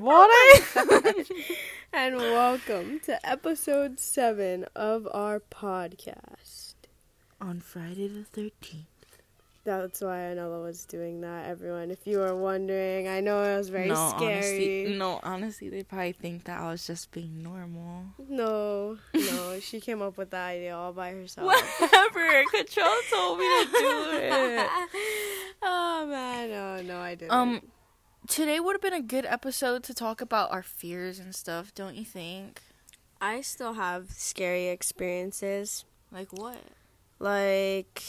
Morning and welcome to episode 7 of our podcast. On Friday the 13th. That's why Anela was doing that, everyone. If you were wondering, I know it was very scary. Honestly, no, honestly, they probably think that I was just being normal. No, no, she came up with the idea all by herself. Whatever. Control told me to do it. oh man, no, no, I didn't. Um, today would have been a good episode to talk about our fears and stuff, don't you think? I still have scary experiences. Like what? Like,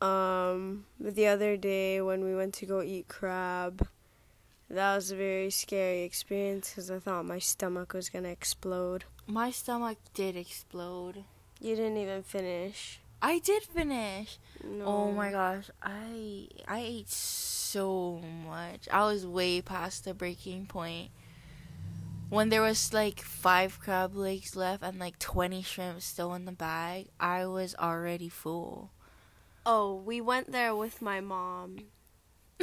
um, the other day when we went to go eat crab, that was a very scary experience because I thought my stomach was gonna explode. My stomach did explode. You didn't even finish. I did finish. No. Oh my gosh, I I ate so much. I was way past the breaking point. When there was like five crab legs left and like 20 shrimp still in the bag, I was already full. Oh, we went there with my mom.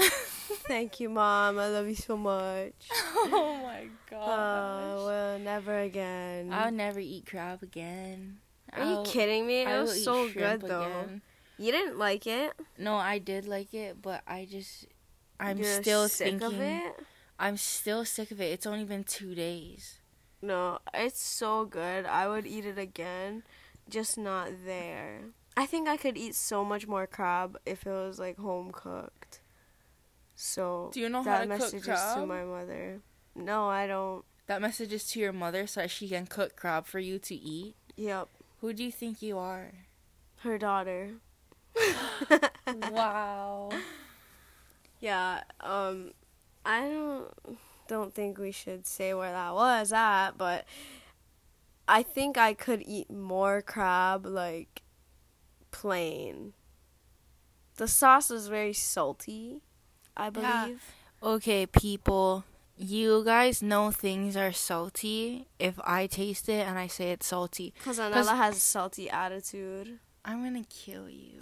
Thank you, mom. I love you so much. oh my Oh, well, never again. I'll never eat crab again. Are you I'll- kidding me? It I will was so good though. again. You didn't like it. No, I did like it, but I just I'm You're still sick thinking of it. I'm still sick of it. It's only been 2 days. No, it's so good. I would eat it again, just not there. I think I could eat so much more crab if it was like home cooked. So Do you know how that to cook message is to crab? my mother. No, I don't. That message is to your mother so that she can cook crab for you to eat. Yep, Who do you think you are? her daughter. wow. Yeah, um I don't don't think we should say where that was at, but I think I could eat more crab like plain. The sauce is very salty, I Yeah. believe. Okay, people, you guys know things are salty if I taste it and I say it's salty. Because Anela has a salty attitude. I'm gonna kill you.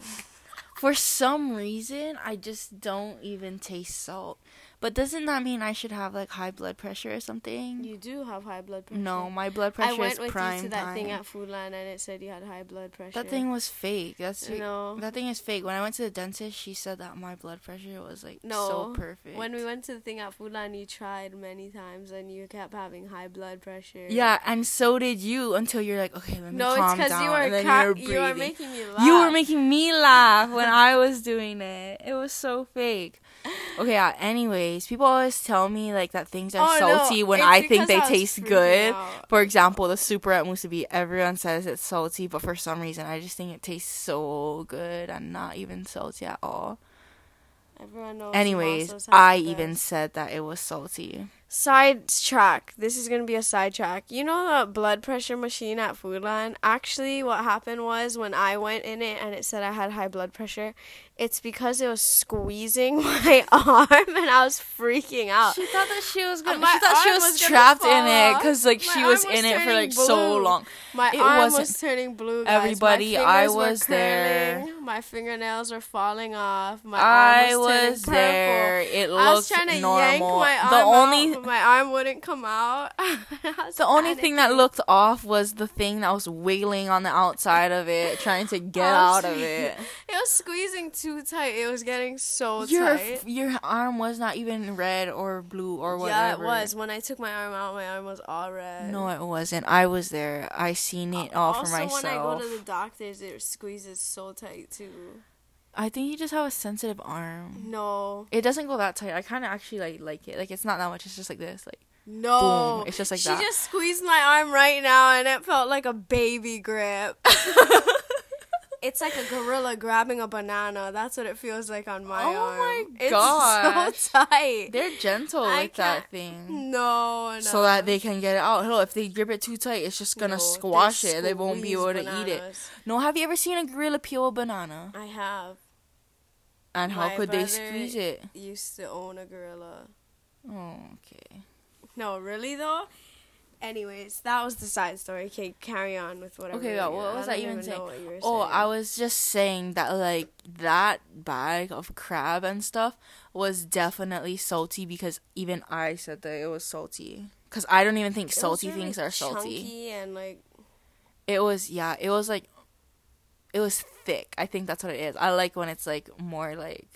For some reason, I just don't even taste salt. But doesn't that mean I should have like high blood pressure or something? You do have high blood pressure. no, my blood pressure is prime. I went with you to that time. thing at Foodland and it said you had high blood pressure. that thing was fake. That's no. that thing is fake. When I went to the dentist, she said that my blood pressure was like no. so No, perfect. When we went to the thing at Foodland, you tried many times and you kept having high blood pressure. Yeah, and so did you until you're like, okay, let me No, it's calm because down. you were and ca- you're were making me laugh. You were making me laugh when I was doing it. It was so fake. Okay, yeah, anyways, people always tell me like that things are Oh, no, salty when it's I think they I taste good. out. For example, the super at musubi, everyone says it's salty, but for some reason I just think it tastes so good and not even salty at all. Everyone knows. Anyways, I even said that it was salty. Sidetrack. This is gonna be a sidetrack. You know the blood pressure machine at Foodland. Actually, what happened was when I went in it and it said I had high blood pressure. It's because it was squeezing my arm and I was freaking out. She thought that she was gonna- gonna. she She thought she was, was trapped in it because like My she was was in it for like so long. My It arm wasn't- was turning blue. Guys. Everybody, I was there. My fingernails were falling off. My I arm was, was purple. there. It I was looked trying to normal. yank my arm the only out, but my arm wouldn't come out. The only thing that looked off was the thing that was wailing on the outside of it, trying to get I out of it. It was squeezing too tight. It was getting so Your tight. your arm was not even red or blue or whatever. Yeah, it was. When I took my arm out, my arm was all red. No, it wasn't. I was there. I seen it uh, all also, for myself. Also, when I go to the doctors, it squeezes so tight too. I think you just have a sensitive arm. No, It doesn't go that tight. I kind of actually like like it. Like it's not that much. It's just like this. Like no. Boom. It's just like she that. just squeezed my arm right now, and it felt like a baby grip. It's like a gorilla grabbing a banana. That's what it feels like on my Oh arm. Oh my god! It's so tight. they're gentle I with that thing. No, no. so that they can get it out. Hell, if they grip it too tight, it's just gonna No, squash they it. They won't be able to eat it. No, have you ever seen a gorilla peel a banana? I have. And how My could they squeeze it? Used to own a gorilla. Oh, okay. No, really though. Anyways, that was the side story. Okay, carry on with whatever. Okay, yeah, what was I I even saying? what you were Oh, saying. I was just saying that like that bag of crab and stuff was definitely salty because even I said that it was salty. Cause I don't even think salty really things are salty. chunky and like It was yeah, it was like it was thick. I think that's what it is. I like when it's like more like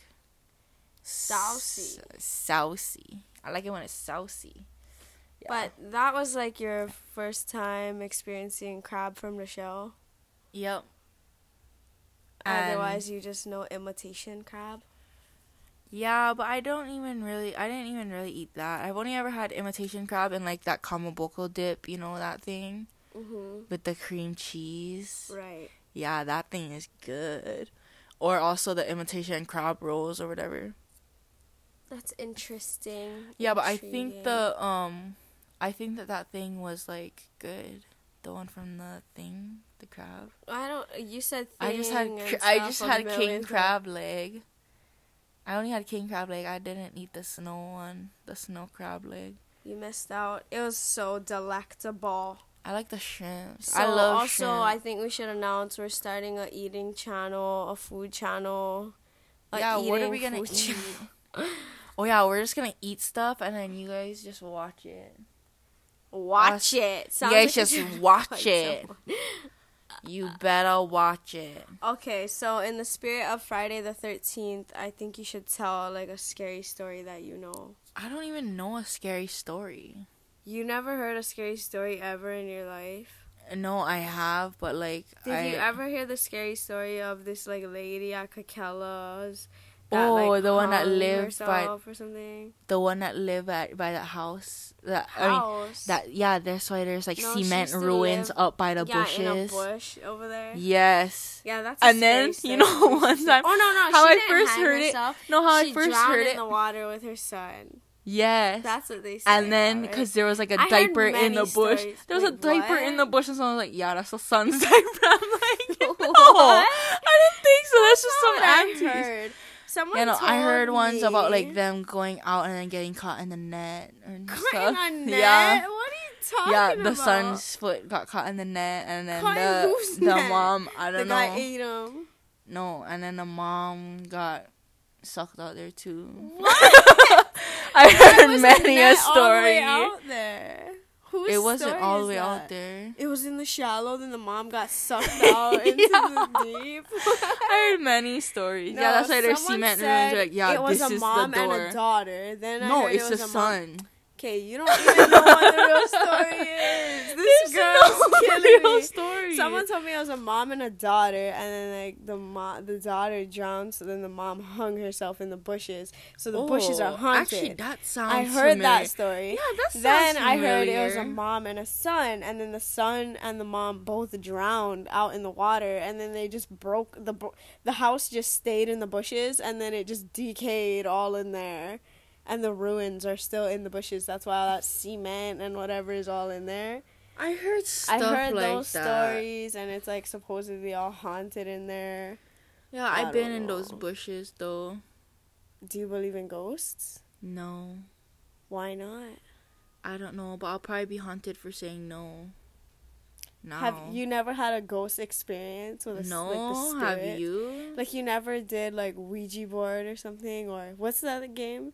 Sousy. s- Sousy. I like it when it's sousy. Yeah. But that was like your first time experiencing crab from the shell. yep. And- Otherwise, you just know imitation crab. Yeah, but I don't even really I didn't even really eat that. I've only ever had imitation crab and like that kamaboko dip, you know that thing Mhm. with the cream cheese. Right. Yeah, that thing is good. Or also the imitation crab rolls or whatever. That's interesting. Yeah, but I think Intriguing. the um I think that that thing was like good. The one from the thing, the crab. I don't. You said. I just had thing I just a had king crab leg. I only had king crab leg. I didn't eat the snow one, the snow crab leg. You missed out. It was so delectable. I like the shrimps. So I love also, shrimp. I think we should announce we're starting a eating channel, a food channel. a yeah, what are we gonna eat? oh yeah, we're just gonna eat stuff and then you guys just watch it. Watch it. You guys like just watch it. You better watch it. Okay, so in the spirit of Friday the Thirteenth, I think you should tell like a scary story that you know. I don't even know a scary story. You never heard a scary story ever in your life. No, I have, but like Did I you ever hear the scary story of this like lady at Kakela's? Oh, the one that lived by- or something. the one that live at by that house that I mean House. that yeah, that's why there's like No, cement ruins live- up by the yeah, bushes. in a bush over there. Yes. Yeah, that's. A And then, scary you know, one time, Oh no no! how I first heard it- No, how she I first heard it. in the water with her son. Yes. That's what they said. and then because there was like a I diaper in the bush, stories. there was a Wait, diaper in the bush, and someone was like, "Yeah, that's the son's diaper." I'm like, "No, What? I didn't think so. That's just some That's aunties." Someone You know, I heard ones about like them going out and then getting caught in the net and Caught stuff. in a net? Yeah, What are you talking about? yeah. about? The son's foot got caught in the net, and then Caught the the net? mom, I don't guy know, ate him. no, and then the mom got sucked out there too. What? I heard many a net all the way story. out there. Whose It wasn't all the way that? out there. It was in the shallow. Then the mom got sucked out into Yeah. the deep. I heard many stories. No, yeah, that's why there's cement said. Like, yeah, it was this a is mom the door. and a daughter. Then I no, it's it a mom- son. Okay, you don't even know what the real story is. This There's girl's no killing real me. story. Someone told me it was a mom and a daughter, and then like the mo- the daughter drowned, so then the mom hung herself in the bushes. So the bushes are Oh, haunted. Actually, that sounds. I heard familiar. that story. Yeah, that sounds Then I heard it was a mom and a son, and then the son and the mom both drowned out in the water, and then they just broke the the house just stayed in the bushes, and then it just decayed all in there, and the ruins are still in the bushes. That's why all that cement and whatever is all in there. I heard stuff I heard like those that. stories, and it's like supposedly all haunted in there. Yeah, I I've been in those bushes though. Do you believe in ghosts? No, Why not? I don't know, but I'll probably be haunted for saying no. No. Have you never had a ghost experience with a No, like the have you? Like you never did like Ouija board or something or what's the other game?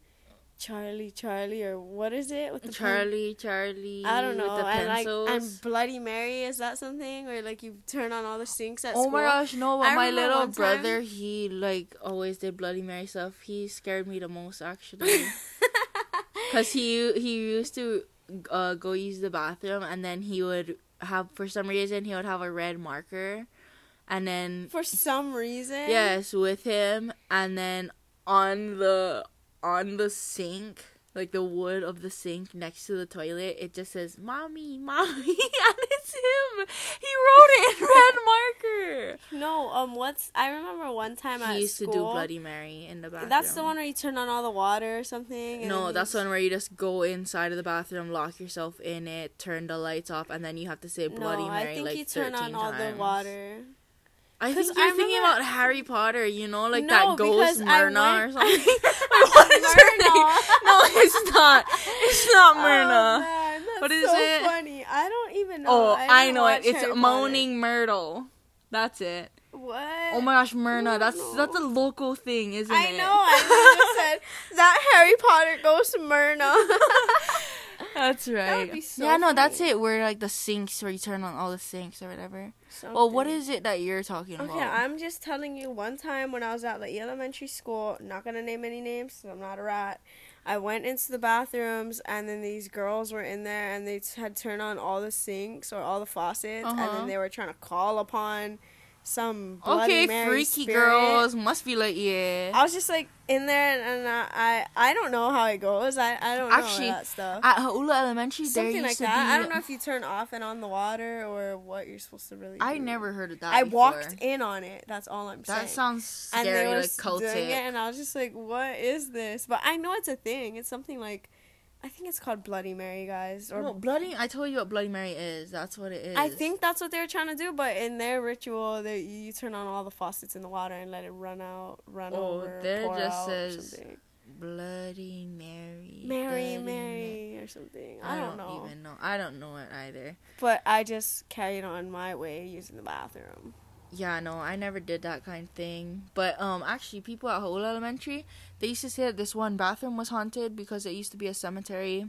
Charlie Charlie or what is it with the pen- Charlie, Charlie. I don't know. With the and like and Bloody Mary is that something where like you turn on all the sinks at Oh school? my gosh, no, but I my little brother, he like always did Bloody Mary stuff. He scared me the most actually. Cause he he used to uh, go use the bathroom and then he would have for some reason he would have a red marker, and then For some reason. yes with him and then on the on the sink like the wood of the sink next to the toilet it just says mommy mommy and it's him he wrote it in red marker No, um what's I remember one time at he used school. to do bloody mary in the bathroom That's the one where you turn on all the water or something. no that's the one where you just go inside of the bathroom lock yourself in it turn the lights off and then you have to say bloody no, mary I think like you turn 13 on all times. the water. I think you're thinking remember- about Harry Potter, you know, like No, that ghost I Myrna or something. What is her name? No, it's not. It's not Oh, Myrna. man, What is so it? funny. I don't even know. Oh, I, didn't know it. It's Harry Potter. moaning Myrtle. That's it. What? Oh my gosh, Myrna. No, That's no. that's a local thing, isn't I it? I know. I said that Harry Potter ghost Myrna. That's right. would be so yeah, no, that's funny. it. Where like the sinks, where you turn on all the sinks or whatever. Well, what is it that you're talking Okay, about? Okay, I'm just telling you. One time when I was at the elementary school, not gonna name any names, 'cause I'm not a rat. I went into the bathrooms, and then these girls were in there, and they t- had turned on all the sinks or all the faucets, and Uh-huh. then they were trying to call upon some Bloody okay, Mary freaky spirit. girls must be like yeah. I was just like in there, and I I, I don't know how it goes. I, I don't know Actually, that stuff. At Hauula Elementary, there Something used like to that. be. I don't know if you turn off and on the water or what you're supposed to really. I do. never heard of that. I before. walked in on it. That's all I'm saying. That sounds scary and they were like s- doing it, and I was just like, "What is this?" But I know it's a thing. It's something like, I think it's called Bloody Mary, guys. Or No, Bloody. I told you what Bloody Mary is. That's what it is. I think that's what they were trying to do. But in their ritual, they you turn on all the faucets in the water and let it run out, run Oh, over, there pour just says something. Bloody Mary. Mary, Bloody Mary, or something. I, I, don't, don't know. even know. I don't know it either. But I just carried on my way using the bathroom. Yeah, no, I never did that kind of thing. But um, actually, people at Hauula Elementary, they used to say that this one bathroom was haunted because it used to be a cemetery.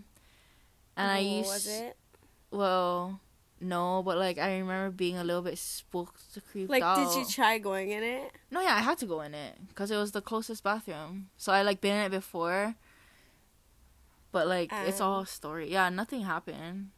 And I Oh, used, was it well, no, but like I remember being a little bit spooked, creeped like? out. Did you try going in it? No, yeah, I had to go in it because it was the closest bathroom. So I like been in it before. But like it's all story. Yeah, nothing happened.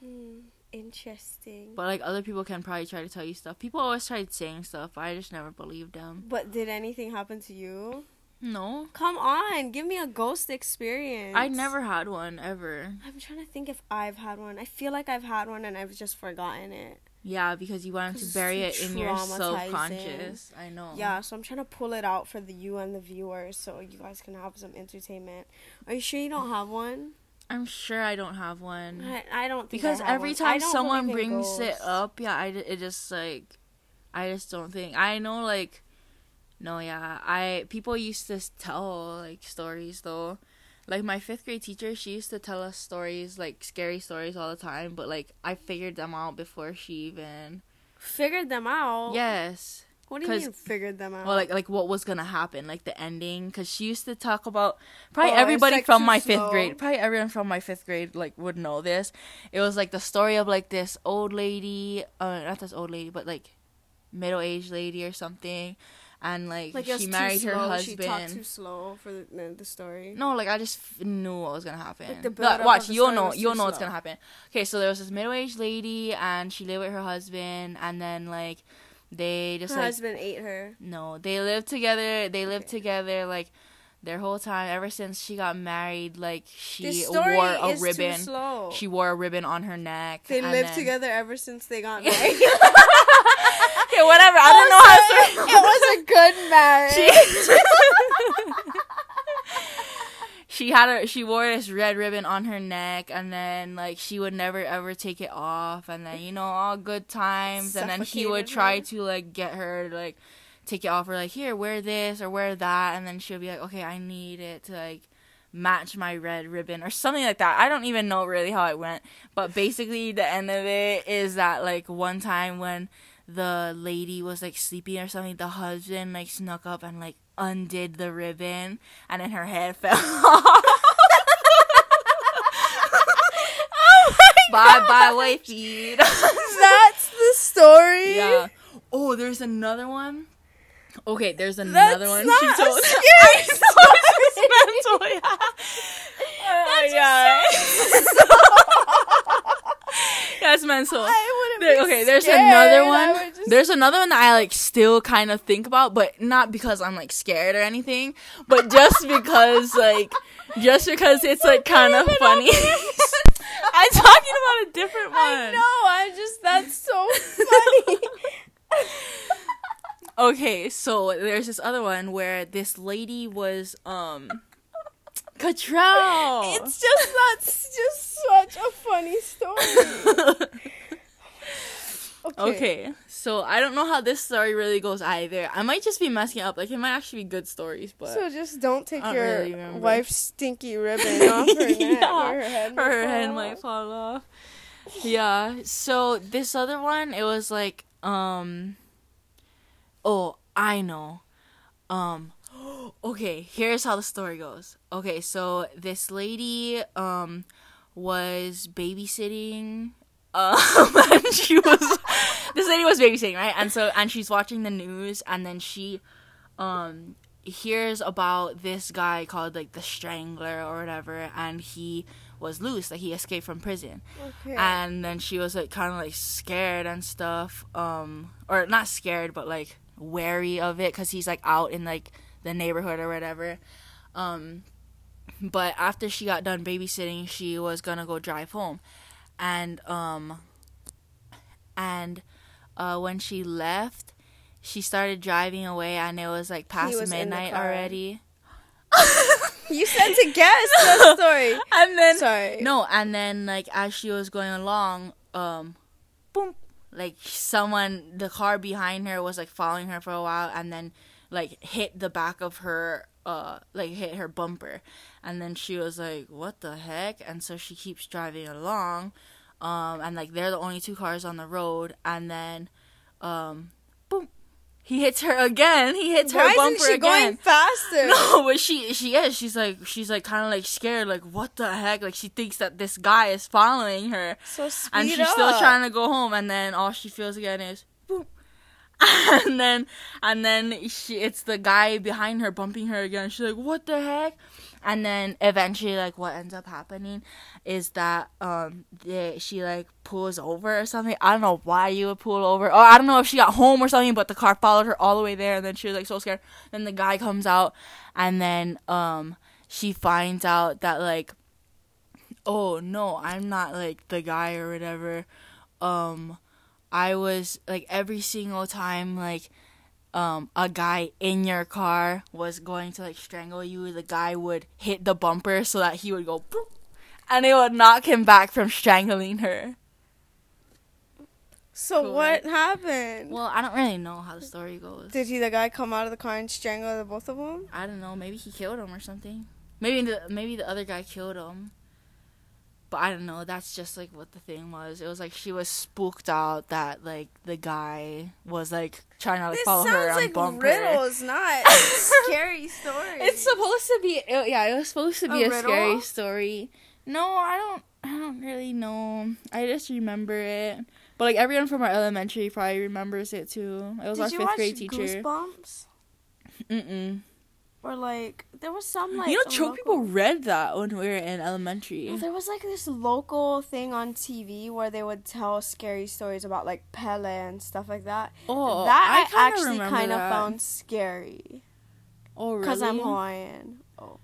Hmm, interesting. But like other people can probably try to tell you stuff. People always tried saying stuff, I just never believed them. But did anything happen to you? No. Come on, give me a ghost experience. I never had one ever. I'm trying to think if I've had one. I feel like I've had one and I've just forgotten it. Yeah, because you wanted to bury it in your subconscious. I know. Yeah, so I'm trying to pull it out for the you and the viewers so you guys can have some entertainment. Are you sure you don't have one? I'm sure I don't have one. I, I don't think I because have every one. Time someone brings it up, yeah, I it just like I just don't think. I know like no, yeah. I people used to tell like stories though. Like my 5th grade teacher, she used to tell us stories, like scary stories all the time, but like I figured them out before she even figured them out. Yes. What do you mean figured them out? Well, like like what was gonna happen, like the ending, because she used to talk about probably Oh, everybody like, from my fifth grade, probably everyone from my fifth grade like would know this. It was like the story of like this old lady, uh, not this old lady, but like middle aged lady or something, and like, like she married her slow. She talked too slow for the, the, story. No, like I just f- knew what was gonna happen. Like, the No, watch, you'll know, you'll know what's gonna happen. Okay, so there was this middle aged lady, and she lived with her husband, and then like they just Her like husband ate her. no, they lived together. They lived Okay. together like their whole time ever since she got married. Like she wore a ribbon. She wore a ribbon on her neck. they lived then- together ever since they got married. okay, whatever. I don't know how to. it was a good marriage. she had a she wore this red ribbon on her neck and then like she would never ever take it off and then you know all good times and then he would try her. to like get her to like take it off or like here wear this or wear that and then she would be like okay i need it to like match my red ribbon or something like that i don't even know really how it went but basically the end of it is that like one time when the lady was like sleeping or something the husband like snuck up and like undid the ribbon and then her head fell off bye oh bye wifey That's the story. yeah oh there's another one okay there's That's another one not she a told scary I know, it's mental, yeah. Oh, yeah. That's mental. I There- okay, there's another one. just- There's another one that I like still kind of think about, but not because I'm like scared or anything, but just because like just because it's like kind of funny. I'm talking about a different one. I know. I just that's so funny. Okay, so there's this other one where this lady was um Katrell. it's just that's just such a funny story. Okay, Okay. So I don't know how this story really goes either. I might just be messing up. Like it might actually be good stories, but So just don't take don't your really wife's stinky ribbon off her neck. Yeah, or her head, her might head fall might fall off. Yeah. So this other one, it was like, um. Oh, I know. Um. Okay, here's how the story goes. Okay, so this lady, um, was babysitting. Um, and she was. this lady was babysitting, right? And so, and she's watching the news, and then she, um, hears about this guy called like the Strangler or whatever, and he was loose, like he escaped from prison Okay. and then she was like kind of like scared and stuff um or not scared but like wary of it because he's like out in like the neighborhood or whatever um but after she got done babysitting she was gonna go drive home and um and uh when she left she started driving away and it was like past was midnight already you said to guess the story. and then Sorry. no, and then like as she was going along, um, boom, like someone, the car behind her was like following her for a while, and then like hit the back of her, uh, like hit her bumper, and then she was like, "What the heck?" And so she keeps driving along, um, and like they're the only two cars on the road, and then, um, boom, he hits her again. He hits Why her bumper isn't she again. going faster? No, but she she is. She's like she's like kind of like scared. Like what the heck? Like she thinks that this guy is following her, So speed and she's up. still trying to go home. And then all she feels again is and then and then she it's the guy behind her bumping her again. She's like what the heck? And then eventually, like what ends up happening is that um they, she like pulls over or something. I don't know why you would pull over, or I don't know if she got home or something, but the car followed her all the way there, and then she was like so scared. Then the guy comes out, and then um she finds out that like oh no, I'm not like the guy or whatever. Um I was like every single time like um a guy in your car was going to like strangle you, the guy would hit the bumper so that he would go boop, and it would knock him back from strangling her. So Cool, what happened? Well, I don't really know how the story goes. Did he the guy come out of the car and strangle the both of them? I don't know. Maybe he killed him or something. Maybe the maybe the other guy killed him. But I don't know. That's just like what the thing was. It was like she was spooked out that like the guy was like trying to like This follow her on like bumper. riddles, not scary story. It's supposed to be. it- yeah, it was supposed to be A a, scary story. No, I don't. I don't really know. I just remember it. But like everyone from our elementary probably remembers it too. It was Did our fifth grade teacher. Goosebumps? Mm-mm. Or like there was some like you know, choke local- people read that when we were in elementary. Well, there was like this local thing on TV where they would tell scary stories about like Pele and stuff like that. Oh, that I, kinda actually kind of found scary Oh, really? because I'm Hawaiian. Oh,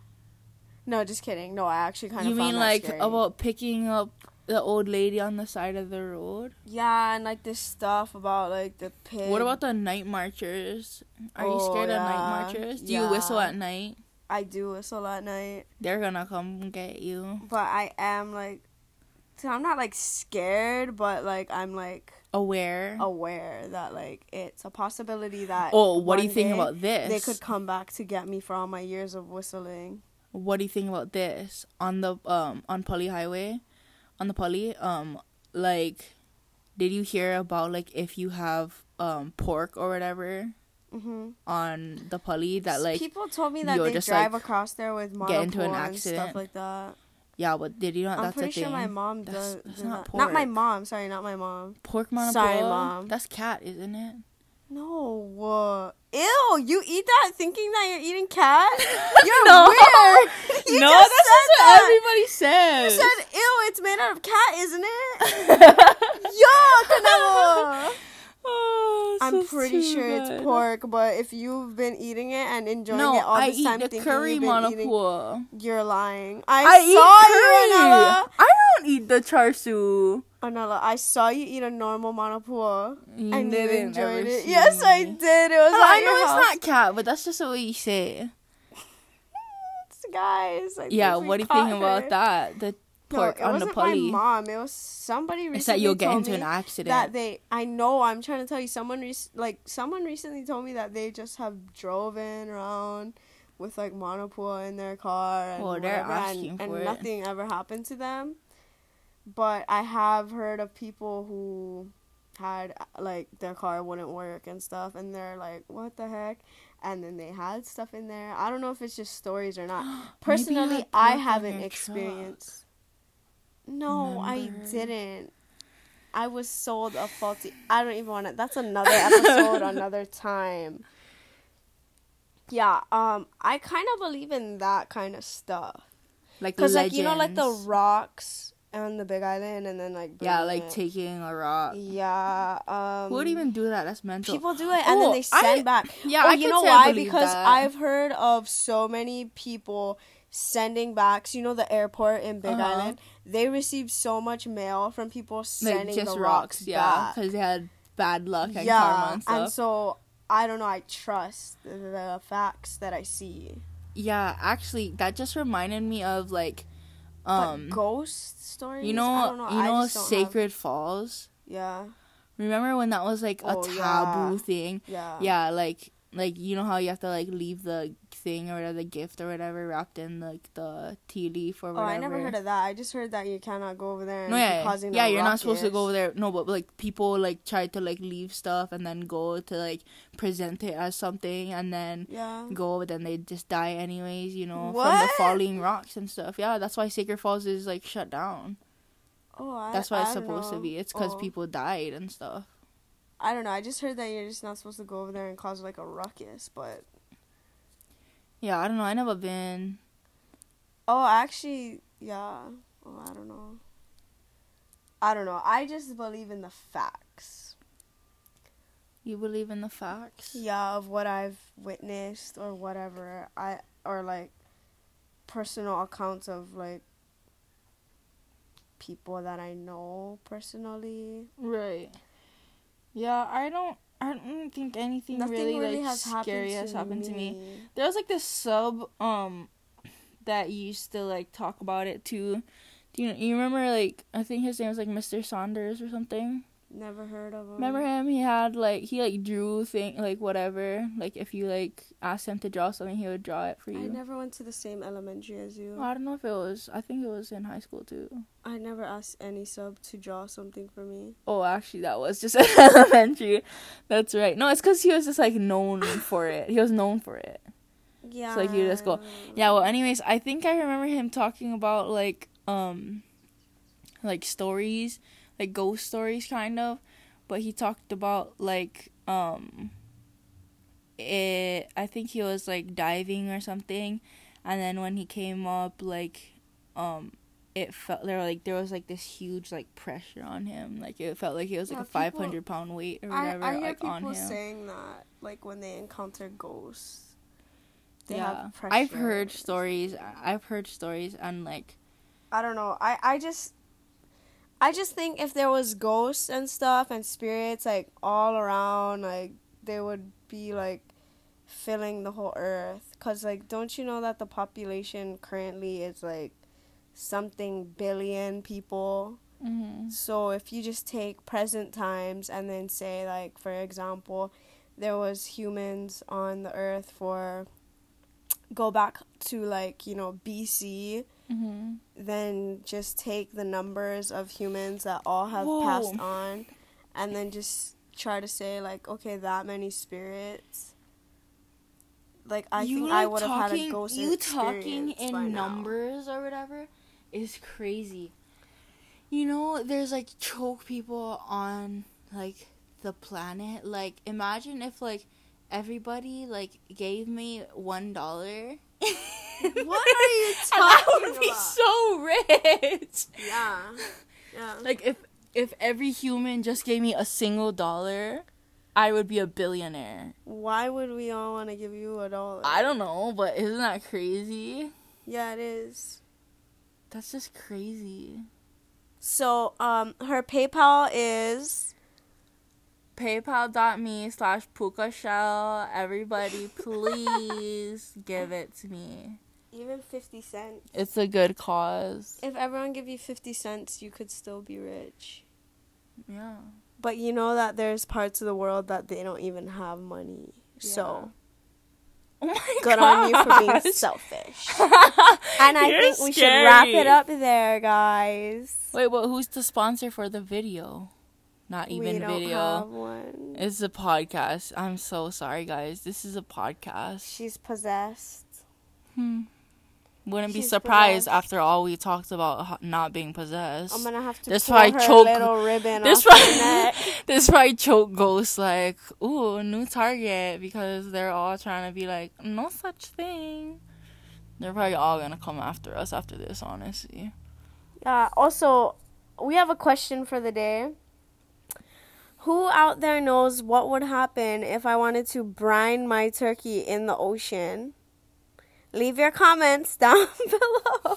no, just kidding. No, I actually kind of. You mean like scary. about picking up the old lady on the side of the road? Yeah, and like this stuff about like the pig. What about the night marchers? Are you Oh, scared of yeah. night marchers? Do you whistle at night? I do whistle at night, They're gonna come get you. but I am like, so I'm not like scared, but like I'm like Aware. aware that like it's a possibility that. Oh, what do you think about this? They could come back to get me for all my years of whistling. What do you think about this on the um on Pali Highway, on the Pali um like, did you hear about like if you have um pork or whatever hmm on the Pali that like people told me that they just, drive like, across there with get into an accident. stuff like that. yeah, but did you know I'm that's pretty a thing? sure my mom does. that's not not, not my mom. Sorry, not my mom. Pork manapua. Sorry, Mom. That's cat, isn't it? No. Uh, ew! You eat that thinking that you're eating cat? You're No. weird. You no, that's what that. everybody says. You said ew. It's made out of cat, isn't it? Yuck! No. Oh, I'm so pretty sure it's pork, but if you've been eating it and enjoying No, it all I this time the thinking curry you've been eating, manapua. you're lying. I, I saw eat you, curry. I don't eat the char siu. Anela, I saw you eat a normal manapua and you didn't enjoyed it. Yes, I did. It was Oh, I know house. it's not cat, but that's just the way you say it. Guys, I Yeah, what do you think caught about that? The park it on the Pali. my mom. It was somebody recently It's that you'll get into an accident. that they. I know. I'm trying to tell you. Someone rec- like someone recently told me that they just have driven around with like manapua in their car and Well, whatever, and, and nothing ever happened to them. But I have heard of people who had like their car wouldn't work and stuff, and they're like, "What the heck?" And then they had stuff in there. I don't know if it's just stories or not. Personally, I haven't experienced. No, I didn't. I was sold a faulty. I don't even want to. That's another episode, another time. Yeah, um, I kind of believe in that kind of stuff. like Cause like you know, like the rocks on the Big Island, and then like yeah, like it. taking a rock. Yeah, um, Who would even do that? That's mental. people do it, and Oh, then they send I- back. yeah, oh, I you know why? Because that. I've heard of so many people sending back. So you know the airport in Big Uh-huh. Island. They received so much mail from people like sending just the rocks, rocks, yeah, because they had bad luck and yeah, karma and stuff. and so I don't know. I trust the, the facts that I see. yeah, actually, that just reminded me of like, um, but ghost stories. you I know, know. you know, don't have- Sacred Falls. yeah, Remember when that was like a Oh, taboo yeah. thing? yeah, Yeah, like like you know how you have to like leave the thing or whatever, the gift or whatever wrapped in like the tea leaf or whatever. Oh. I never heard of that. I just heard that you cannot go over there and No, yeah, causing yeah, you're not supposed to go over there. No, but like people like try to like leave stuff and then go to like present it as something and then Yeah. go, but then they just die anyways. You know, from the falling rocks and stuff. Yeah, that's why Sacred Falls is like shut down. Oh, I, That's why I it's supposed to be. It's because Oh. people died and stuff. I don't know. I just heard that you're just not supposed to go over there and cause like a ruckus, but Yeah, I don't know. I never been. oh, actually, yeah. Oh, I don't know. I don't know. I just believe in the facts. You believe in the facts? Yeah, of what I've witnessed or whatever. I or like personal accounts of like people that I know personally. Right. Yeah, I don't. I don't think anything Nothing really, really, like has scary to has happened me. to me. There was like this sub um that used to like talk about it too. Do you you remember like I think his name was like Mr. Saunders or something? Never heard of him. Remember him? He had like he like drew thing like whatever. Like if you like asked him to draw something, he would draw it for you. I never went to the same elementary as you. I don't know if it was. I think it was in high school too. I never asked any sub to draw something for me. Oh, actually, that was just elementary. That's right. No, it's because he was just like known for it. He was known for it. Yeah. So like you just go- Yeah. Well, anyways, I think I remember him talking about like um, like stories, like ghost stories, kind of. But he talked about like um, it. I think he was like diving or something, and then when he came up, like um. It felt there like there was like this huge like pressure on him. Like it felt like he was like Yeah, a people- five hundred pound weight or I, whatever I hear like on people him. saying that, like when they encounter ghosts. They yeah. I've heard stories. I've heard stories and like I don't know. I I just I just think if there was ghosts and stuff and spirits like all around, like they would be like filling the whole earth. Cause like, don't you know that the population currently is like something billion people? mm-hmm. So if you just take present times and then say like for example, there was humans on the earth for go back to like, you know, BC, Mm-hmm. then just take the numbers of humans that all have Whoa. passed on and then just try to say like okay, that many spirits like I you think like I would have had a ghost You talking in now. numbers or whatever is crazy. You know, there's like choke people on like the planet. Like, imagine if like everybody like gave me one dollar. What are you talking And I would be about? so rich. Yeah. Yeah. Like if if every human just gave me a single dollar, I would be a billionaire. Why would we all want to give you a dollar? I don't know, but isn't that crazy? Yeah, it is. That's just crazy. So, um, her PayPal is PayPal.me slash puka shell. Everybody, please give it to me. Even 50 cents. It's a good cause. If everyone give you 50 cents, you could still be rich. Yeah. But you know that there's parts of the world that they don't even have money. So Oh my good on you for being selfish. And I You're think we should wrap it up there, guys. Wait, but who's the sponsor for the video? Not even we don't video. have one. It's a podcast. I'm so sorry, guys. This is a podcast. She's possessed. Hmm. Wouldn't be surprised possessed. after all we talked about not being possessed. I'm gonna have to This pull her choke- little ribbon this off probably neck. this probably choke ghost like, ooh, new target because they're all trying to be like, no such thing. They're probably all gonna come after us after this, honestly. Uh, also, we have a question for the day. Who out there knows what would happen if I wanted to brine my turkey in the ocean? Leave your comments down below.